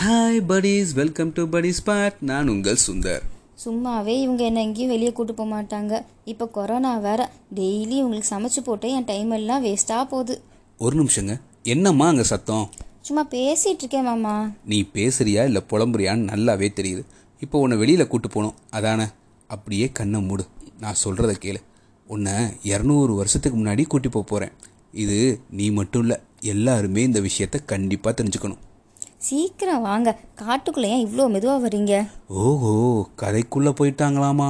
Hi buddies. Welcome to buddies spot நான் உங்கள் சுந்தர். சும்மாவே இவங்க என்ன எங்கேயும் வெளியே கூட்டு போக மாட்டாங்க. இப்போ கொரோனா வேற. டெய்லி இவங்களுக்கு சமைச்சு போட்டு என் டைம் எல்லாம் வேஸ்ட்டாக போகுது. ஒரு நிமிஷங்க. என்னம்மா அங்கே சத்தம்? சும்மா பேசிட்டு இருக்கேன் மாமா. நீ பேசுறியா இல்லை புலம்புறியான்னு நல்லாவே தெரியுது. இப்போ உன்னை வெளியில் கூட்டு போகணும். அதானே? அப்படியே கண்ணை மூடு. நான் சொல்கிறத கேளு. உன்னை இரநூறு வருஷத்துக்கு முன்னாடி கூட்டி போக போகிறேன் இது நீ மட்டும் இல்லை. எல்லாருமே இந்த விஷயத்த கண்டிப்பாக தெரிஞ்சுக்கணும். சீக்கிரம் வாங்க. காட்டுக்குள்ளே ஏன் இவ்வளோ மெதுவாக வர்றீங்க? ஓஹோ கதைக்குள்ளே போயிட்டாங்களாமா.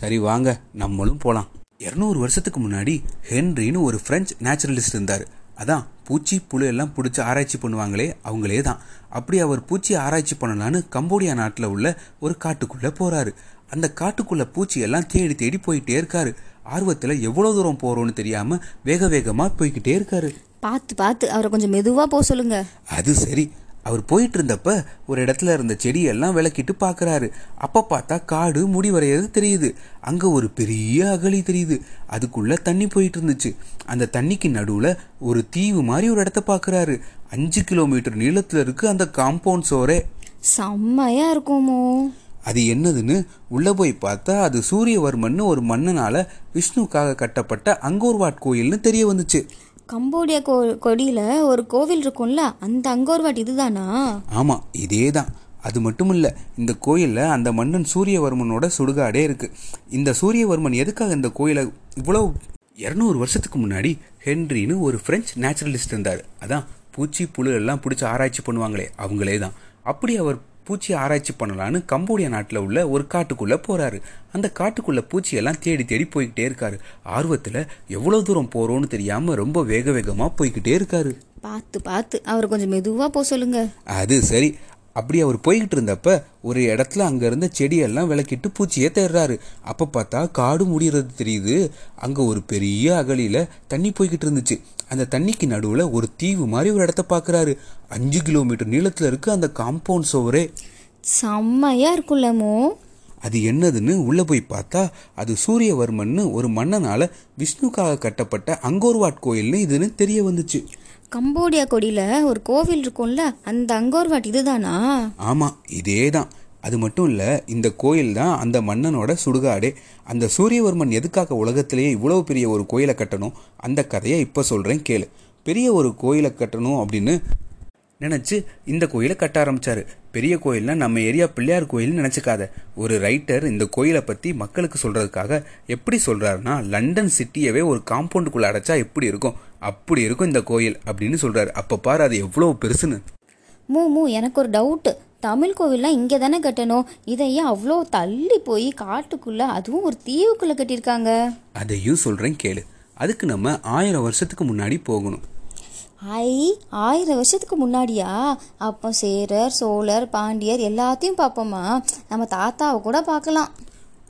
சரி வாங்க. நம்மளும் போகலாம் இரநூறு வருஷத்துக்கு முன்னாடி ஹென்ரின்னு ஒரு ஃப்ரெஞ்ச் நேச்சுரலிஸ்ட் இருந்தார். அதான் பூச்சி புழு எல்லாம் பிடிச்சி ஆராய்ச்சி பண்ணுவாங்களே அவங்களே தான். அப்படி அவர் பூச்சி ஆராய்ச்சி பண்ணலான்னு கம்போடியா நாட்டில் உள்ள ஒரு காட்டுக்குள்ளே போகிறாரு அந்த காட்டுக்குள்ளே பூச்சி எல்லாம் தேடி தேடி போயிட்டே இருக்காரு. ஆர்வத்தில் எவ்வளோ தூரம் போகிறோன்னு தெரியாமல் வேக வேகமாக போய்கிட்டே இருக்காரு. பார்த்து பார்த்து அவரை கொஞ்சம் மெதுவாக போக சொல்லுங்க. அது சரி. அவர் போயிட்டு இருந்தப்ப ஒரு இடத்துல இருந்த செடியெல்லாம் விளக்கிட்டு பார்க்கறாரு. அப்ப பார்த்தா காடு முடிவடையது தெரியுது. அங்க ஒரு பெரிய அகழி தெரியுது. அதுக்குள்ள தண்ணி போயிட்டு இருந்துச்சு அந்த தண்ணிக்கு நடுவுல ஒரு தீவு மாதிரி ஒரு இடத்த பார்க்கறாரு. அஞ்சு கிலோமீட்டர் நீளத்துல இருக்கு அந்த காம்பவுண்ட் சோரே செம்மையாக இருக்குமோ அது என்னதுன்னு உள்ள போய் பார்த்தா அது சூரியவர்மன் ஒரு மன்னனால விஷ்ணுக்காக கட்டப்பட்ட அங்கோர்வாட் கோயில்னு தெரிய வந்துச்சு. கம்போடியா கோ கொடியில் ஒரு கோவில் இருக்கும்ல அந்த அங்கோர்வாட் இதுதானா? ஆமாம் இதே தான் அது மட்டும் இல்லை இந்த கோயிலில் அந்த மன்னன் சூரியவர்மனோட சுடுகாடே இருக்கு. இந்த சூரியவர்மன் எதுக்காக இந்த கோயிலை இவ்வளோ இரநூறு வருஷத்துக்கு முன்னாடி ஹென்ரின்னு ஒரு ஃப்ரெஞ்ச் நேச்சுரலிஸ்ட் இருந்தார். அதான் பூச்சி புழு எல்லாம் பிடிச்சி ஆராய்ச்சி பண்ணுவாங்களே அவங்களே தான் அப்படி அவர் பூச்சி ஆராய்ச்சி பண்ணலான்னு கம்போடியா நாட்டில் உள்ள ஒரு காட்டுக்குள்ளே போகிறாரு அந்த காட்டுக்குள்ளே பூச்சியெல்லாம் தேடி தேடி போய்கிட்டே இருக்காரு. ஆர்வத்தில் எவ்வளோ தூரம் போகிறோன்னு தெரியாமல் ரொம்ப வேக வேகமாக போய்கிட்டே இருக்காரு. பார்த்து பார்த்து அவரை கொஞ்சம் மெதுவாக போக சொல்லுங்க. அது சரி. அப்படி அவர் போய்கிட்டு இருந்தப்ப ஒரு இடத்துல அங்க இருந்த செடியெல்லாம் விளக்கிட்டு பூச்சியை தேடுறாரு. அப்ப பார்த்தா காடு முடியறது தெரியுது. அங்க ஒரு பெரிய அகழியில தண்ணி போய்கிட்டு இருந்துச்சு. அந்த தண்ணிக்கு நடுவுல ஒரு தீவு மாதிரி ஒரு இடத்த பாக்குறாரு அஞ்சு கிலோமீட்டர் நீளத்துல இருக்கு அந்த காம்பவுண்ட் சோவரே. செம்மையாக இருக்கும்லமோ அது என்னதுன்னு உள்ள போய் பார்த்தா அது சூரியவர்மன்னு ஒரு மன்னனால விஷ்ணுக்காக கட்டப்பட்ட அங்கோர்வாட் கோயில்னு இதுன்னு தெரிய வந்துச்சு. கம்போடியா கொடியில் ஒரு கோவில் இருக்கும்ல அந்த அங்கோர்வாட் இதுதானா? ஆமா இதே தான் அது மட்டும் இல்ல இந்த கோயில் தான் அந்த மன்னனோட சுடுகாடே. அந்த சூரியவர்மன் எதுக்காக உலகத்திலேயே இவ்வளவு பெரிய ஒரு கோயிலை கட்டணும்? அந்த கதையை இப்ப சொல்றேன் கேளு. பெரிய ஒரு கோயிலை கட்டணும் அப்படின்னு நினைச்சு இந்த கோயிலை கட்ட ஆரம்பிச்சாரு. பெரிய கோயில்னா நம்ம ஏரியா பிள்ளையார் கோயில்னு நினைச்சுக்காத. ஒரு ரைட்டர் இந்த கோயிலை பத்தி மக்களுக்கு சொல்றதுக்காக எப்படி சொல்றாருன்னா லண்டன் சிட்டியவே ஒரு காம்பவுண்டுக்குள்ள அடைச்சா எப்படி இருக்கும்? அப்படி இருக்கும் இந்த கோயில் அப்படின்னு சொல்றாரு. அப்ப பாரு அது எவ்வளவு பெருசுன்னு. மூ மூ எனக்கு ஒரு டவுட்டு தமிழ் கோவில்லாம் இங்கே தானே கட்டணும்? இதை ஏன் அவ்வளோ தள்ளி போய் காட்டுக்குள்ளே அதுவும் ஒரு தீவுக்குள்ளே கட்டியிருக்காங்க? அதையும் சொல்றேன் கேளு. அதுக்கு நம்ம ஆயிரம் வருஷத்துக்கு முன்னாடி போகணும். ஐ ஆயிரம் வருஷத்துக்கு முன்னாடியா? அப்போ சேரர் சோழர் பாண்டியர் எல்லாத்தையும் பார்ப்போமா? நம்ம தாத்தாவை கூட பார்க்கலாம்.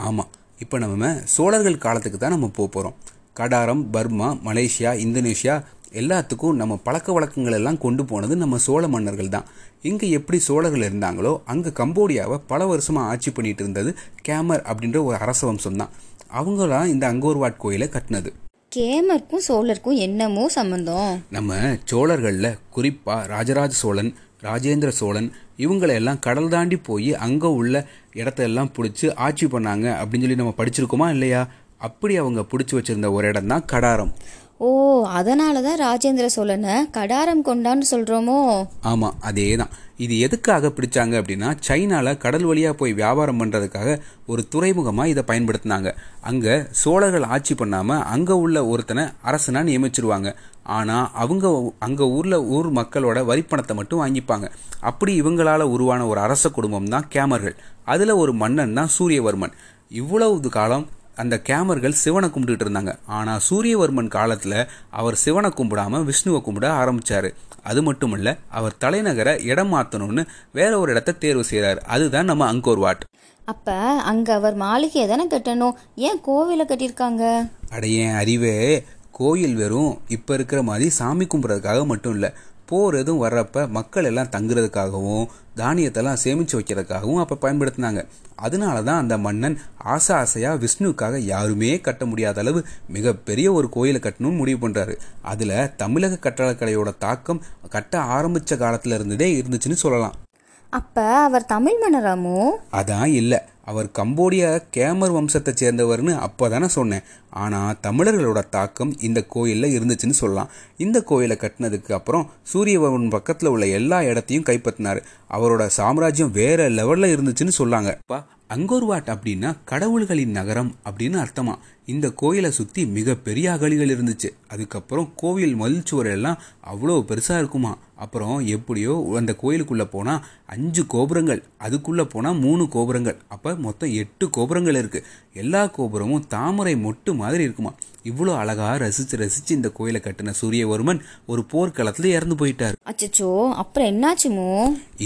ஆமாம் இப்போ நம்ம சோழர்கள் காலத்துக்கு தான் நம்ம போக போகிறோம் கடாரம் பர்மா மலேசியா இந்தோனேஷியா எல்லாத்துக்கும் நம்ம பழக்க வழக்கங்கள் எல்லாம் கொண்டு போனது நம்ம சோழ மன்னர்கள் தான். இங்கே எப்படி சோழர்கள் இருந்தாங்களோ அங்கே கம்போடியாவை பல வருஷமாக ஆட்சி பண்ணிட்டு இருந்தது கேமர் அப்படின்ற ஒரு அரச வம்சம் தான். அவங்களாம் இந்த அங்கோர்வாட் கோயிலை கட்டினது. கேமருக்கும் சோழருக்கும் என்னமோ சம்மந்தம் நம்ம சோழர்களில் குறிப்பாக ராஜராஜ சோழன் ராஜேந்திர சோழன் இவங்களெல்லாம் கடல் தாண்டி போய் அங்கே உள்ள இடத்தெல்லாம் பிடிச்சி ஆட்சி பண்ணாங்க அப்படின்னு சொல்லி நம்ம படிச்சிருக்கோமா இல்லையா? அப்படி அவங்க பிடிச்சி வச்சிருந்த ஒரு இடம் தான் கடாரம். ஓ அதனால தான் ராஜேந்திர சோழனை கடாரம் கொண்டான்னு சொல்கிறோமோ ஆமாம் அதே தான் இது எதுக்காக பிடிச்சாங்க அப்படின்னா சைனாவில் கடல் வழியாக போய் வியாபாரம் பண்ணுறதுக்காக ஒரு துறைமுகமாக இதை பயன்படுத்தினாங்க. அங்கே சோழர்கள் ஆட்சி பண்ணாமல் அங்கே உள்ள ஒருத்தனை அரசனாக நியமிச்சிருவாங்க. ஆனால் அவங்க அங்கே ஊரில் ஊர் மக்களோட வரிப்பணத்தை மட்டும் வாங்கிப்பாங்க. அப்படி இவங்களால் உருவான ஒரு அரச குடும்பம் தான் கேமர்கள். அதில் ஒரு மன்னன் தான் சூரியவர்மன். இவ்வளவு காலம் அந்த கேமர்கள் சிவனை கும்பிட்டுட்டு இருந்தாங்க. ஆனா சூரியவர்மன் காலத்துல அவர் சிவனை கும்பிடாம விஷ்ணுவை கும்பிட ஆரம்பிச்சாரு. அது மட்டும் இல்ல அவர் தலைநகரை இடம் மாத்தணும்னு வேற ஒரு இடத்த தேர்வு செய்றாரு. அதுதான் நம்ம அங்கோர்வாட் அப்போ அங்கே அவர் மாளிகையை தானே கட்டணும்? ஏன் கோவிலை கட்டியிருக்காங்க? அடையேன் அறிவே கோயில் வெறும் இப்ப இருக்கிற மாதிரி சாமி கும்பிட்றதுக்காக மட்டும் இல்ல. போர் எதுவும் வர்றப்ப மக்கள் எல்லாம் தங்குறதுக்காகவும் தானியத்தெல்லாம் சேமிச்சு வைக்கிறதுக்காகவும் அப்ப பயன்படுத்தினாங்க. அதனால தான் அந்த மன்னன் ஆசை ஆசையா விஷ்ணுவுக்காக யாருமே கட்ட முடியாத அளவு மிகப்பெரிய ஒரு கோயிலை கட்டணும்னு முடிவு பண்றாரு. அதுல தமிழக கட்டடக்கலையோட தாக்கம் கட்ட ஆரம்பிச்ச காலத்துல இருந்ததே இருந்துச்சுன்னு சொல்லலாம். அப்ப அவர் தமிழ் மன்னராமோ அதான் இல்லை. அவர் கம்போடியா கேமர் வம்சத்தை சேர்ந்தவர்னு அப்போதானே சொன்னேன். ஆனால் தமிழர்களோட தாக்கம் இந்த கோயிலில் இருந்துச்சுன்னு சொல்லலாம். இந்த கோயிலை கட்டினதுக்கு அப்புறம் சூரியபவன் பக்கத்தில் உள்ள எல்லா இடத்தையும் கைப்பற்றினார். அவரோட சாம்ராஜ்யம் வேற லெவலில் இருந்துச்சுன்னு சொல்லாங்க. அங்கோர்வாட் அப்படின்னா கடவுள்களின் நகரம் அப்படின்னு அர்த்தமா? இந்த கோயிலை சுற்றி மிகப்பெரிய அகழிகள் இருந்துச்சு. அதுக்கப்புறம் கோவில் மதில் சுவர் எல்லாம் அவ்வளோ பெருசாக இருக்குமா. அப்புறம் எப்படியோ அந்த கோயிலுக்குள்ளே போனால் அஞ்சு கோபுரங்கள் அதுக்குள்ளே போனால் மூணு கோபுரங்கள். அப்போ மொத்தம் எட்டு கோபுரங்கள் இருக்குது எல்லா கோபுரமும் தாமரை மொட்டு மாதிரி இருக்குமா. இவ்வளோ அழகாக ரசித்து ரசித்து இந்த கோயிலை கட்டின சூரியவர்மன் ஒரு போர்க்களத்தில் இறந்து போயிட்டார். அச்சச்சோ அப்புறம் என்னாச்சுமோ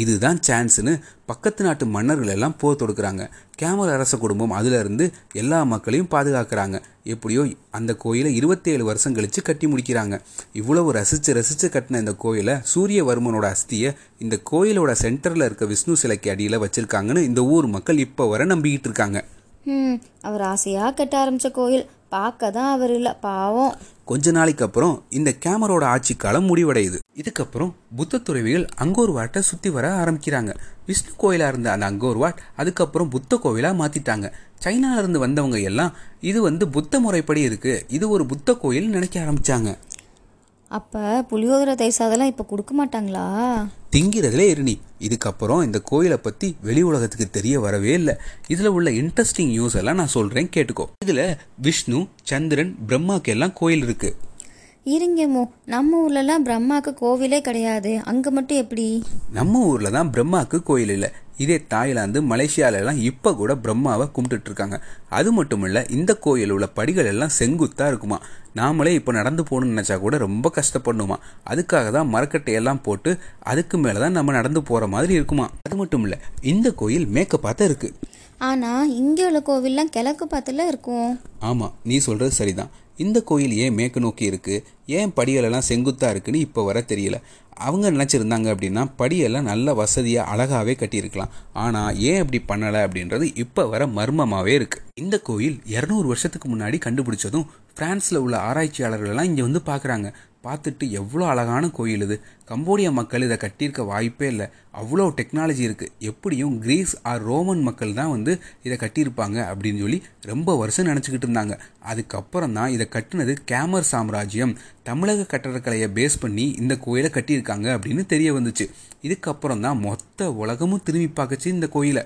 இதுதான் சான்ஸ்னு பக்கத்து நாட்டு மன்னர்கள் எல்லாம் போர் தொடுக்குறாங்க. கேமர் அரச குடும்பம் அதிலிருந்து எல்லா மக்களையும் பாதுகாக்கிறாங்க. எப்படியோ அந்த கோயிலை இருபத்தேழு வருஷம் கழித்து கட்டி முடிக்கிறாங்க. இவ்வளவு ரசித்து ரசித்து கட்டின இந்த கோயிலை சூரியவர்மனோட அஸ்தியை இந்த கோயிலோட சென்டரில் இருக்க விஷ்ணு சிலைக்கு அடியில் வச்சுருக்காங்கன்னு இந்த ஊர் மக்கள் இப்போ வர நம்பிக்கிட்டு இருக்காங்க. அவர் ஆசையாக கட்ட ஆரம்பித்த கோயில். பார்க்க தான் அவர் இல்லை பாவம். கொஞ்ச நாளைக்கு அப்புறம் இந்த கேமரோட ஆட்சி காலம் முடிவடையுது. இதுக்கப்புறம் புத்த துறவிகள் அங்கோர்வாட்டை சுத்தி வர ஆரம்பிக்கிறாங்க. விஷ்ணு கோயிலா இருந்த அந்த அங்கோர்வாட் அதுக்கப்புறம் புத்த கோவிலா மாத்திட்டாங்க. சைனால இருந்து வந்தவங்க எல்லாம் இது வந்து புத்த முறைப்படி இருக்கு. இது ஒரு புத்த கோயில் நினைக்க ஆரம்பிச்சாங்க. அப்போ புளியோதரை தயிர் சாதம்லாம் இப்போ கொடுக்க மாட்டாங்களா? திங்கிறதுலே இருநி இதுக்கப்புறம் இந்த கோயிலை பற்றி வெளி உலகத்துக்கு தெரிய வரவே இல்லை. இதில் உள்ள இன்ட்ரெஸ்டிங் நியூஸ் எல்லாம் நான் சொல்கிறேன் கேட்டுக்கோ. இதில் விஷ்ணு சந்திரன் பிரம்மாக்கு எல்லாம் கோயில் இருக்குது இருங்கமோ நம்ம ஊர்லலாம் பிரம்மாக்கு கோவிலே கிடையாது. அங்க மட்டும் எப்படி? நம்ம ஊர்ல தான் பிரம்மாக்கு கோயில் இல்லை. இதே தாய்லாந்து மலேசியால எல்லாம் இப்ப கூட பிரம்மாவை கும்பிட்டுட்டு இருக்காங்க அது மட்டும் இல்ல இந்த கோயில் உள்ள படிகள் எல்லாம் செங்குத்தா இருக்குமா? நாமளே இப்ப நடந்து போகணும்னு நினைச்சா கூட ரொம்ப கஷ்டப்படணுமா அதுக்காக தான் மரக்கட்டையெல்லாம் போட்டு அதுக்கு மேலதான் நம்ம நடந்து போற மாதிரி இருக்குமா? அது மட்டும் இல்ல இந்த கோயில் மேக்க பார்த்தா இருக்கு. ஆனா இங்க உள்ள கோவில்லாம் கிழக்கு பார்த்துல இருக்கும். ஆமா நீ சொல்றது சரிதான். இந்த கோயில் ஏன் மேற்கு நோக்கி இருக்குது ஏன் படிகளெல்லாம் செங்குத்தாக இருக்குன்னு இப்போ வர தெரியல. அவங்க நினச்சிருந்தாங்க அப்படின்னா படியெல்லாம் நல்ல வசதியாக அழகாகவே கட்டியிருக்கலாம். ஆனால் ஏன் அப்படி பண்ணலை அப்படின்றது இப்போ வர மர்மமாகவே இருக்குது இந்த கோயில் இரநூறு வருஷத்துக்கு முன்னாடி கண்டுபிடிச்சதும் ஃப்ரான்ஸில் உள்ள ஆராய்ச்சியாளர்களெல்லாம் இங்கே வந்து பார்க்குறாங்க பார்த்துட்டு எவ்வளோ அழகான கோயில் இது. கம்போடியா மக்கள் இதை கட்டியிருக்க வாய்ப்பே இல்லை. அவ்வளோ டெக்னாலஜி இருக்குது எப்படியும் கிரீஸ் ஆர் ரோமன் மக்கள் தான் வந்து இதை கட்டியிருப்பாங்க அப்படின்னு சொல்லி ரொம்ப வருஷம் நினச்சிக்கிட்டு இருந்தாங்க. அதுக்கப்புறம் தான் இதை கட்டினது கேமர் சாம்ராஜ்யம். தமிழக கட்டடக்கலையை பேஸ் பண்ணி இந்த கோயிலை கட்டியிருக்காங்க அப்படின்னு தெரிய வந்துச்சு. இதுக்கப்புறம் தான் மொத்த உலகமும் திரும்பி பார்க்கச்சு இந்த கோயிலை.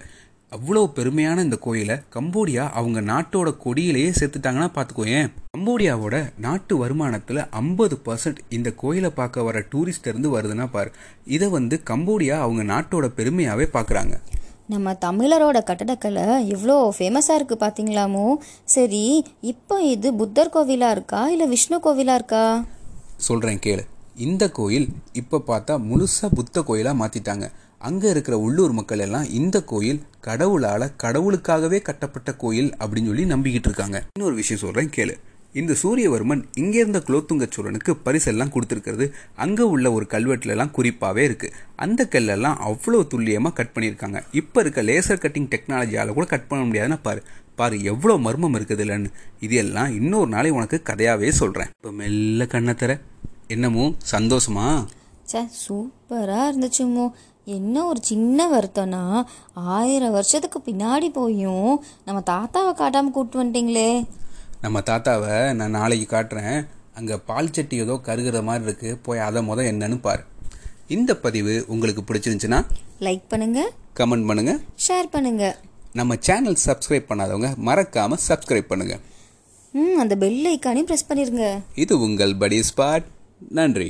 அவ்வளோ பெருமையான இந்த கோயிலை கம்போடியா அவங்க நாட்டோட கொடியிலேயே சேர்த்துட்டாங்கன்னா பார்த்துக்கோயேன் கம்போடியாவோட நாட்டு வருமானத்தில் ஐம்பது பர்சன்ட் இந்த கோயிலை பார்க்க வர டூரிஸ்ட் இருந்து வருதுன்னா பாரு. இதை வந்து கம்போடியா அவங்க நாட்டோட பெருமையாவே பார்க்குறாங்க. நம்ம தமிழரோட கட்டடக்கலை எவ்வளோ ஃபேமஸாக இருக்குது பார்த்தீங்களாமோ சரி இப்போ இது புத்தர் கோவிலாக இருக்கா இல்லை விஷ்ணு கோவிலாக இருக்கா? சொல்கிறேன் கேளு. இந்த கோயில் இப்போ பார்த்தா முழுசா புத்த கோயிலாக மாற்றிட்டாங்க அங்கே இருக்கிற உள்ளூர் மக்கள் எல்லாம் இந்த கோயில் கடவுளால் கடவுளுக்காகவே கட்டப்பட்ட கோயில் அப்படின்னு சொல்லி நம்பிக்கிட்டு இருக்காங்க. இன்னொரு விஷயம் சொல்கிறேன் கேளு. இந்த சூரியவர்மன் இங்கே இருந்த குலோத்துங்க சோழனுக்கு பரிசெல்லாம் கொடுத்துருக்கிறது. அங்கே உள்ள ஒரு கல்வெட்டுலலாம் குறிப்பாகவே இருக்குது அந்த கல்லெல்லாம் அவ்வளோ துல்லியமாக கட் பண்ணியிருக்காங்க. இப்போ இருக்க லேசர் கட்டிங் டெக்னாலஜியால் கூட கட் பண்ண முடியாதுன்னு பாரு. பாரு எவ்வளோ மர்மம் இருக்குது இல்லைன்னு. இது எல்லாம் இன்னொரு நாளை உனக்கு கதையாகவே சொல்கிறேன் இப்போ மெல்ல கண்ணை தர என்னமோ சந்தோஷமா? சே சூப்பராக இருந்துச்சுமோ என்ன ஒரு சின்ன வருத்தம்னா ஆயிரம் வருஷத்துக்கு பின்னாடி போயும் நம்ம தாத்தாவை காட்டாமல் கூப்பிட்டு வந்துட்டீங்களே. நம்ம தாத்தாவை நான் நாளைக்கு காட்டுறேன். அங்கே பால் சட்டி ஏதோ கருகிற மாதிரி இருக்கு. போய் அதை முத என்னன்னு பாரு. இந்த பதிவு உங்களுக்கு பிடிச்சிருந்துச்சுன்னா லைக் பண்ணுங்க. கமெண்ட் பண்ணுங்க. ஷேர் பண்ணுங்க. நம்ம சேனல் சப்ஸ்கிரைப் பண்ணாதவங்க மறக்காம சப்ஸ்கிரைப் பண்ணுங்க. ம் அந்த பெல் ஐக்கானையும் ப்ரெஸ் பண்ணிருங்க. இது உங்கள் படி ஸ்பாட் நன்றி.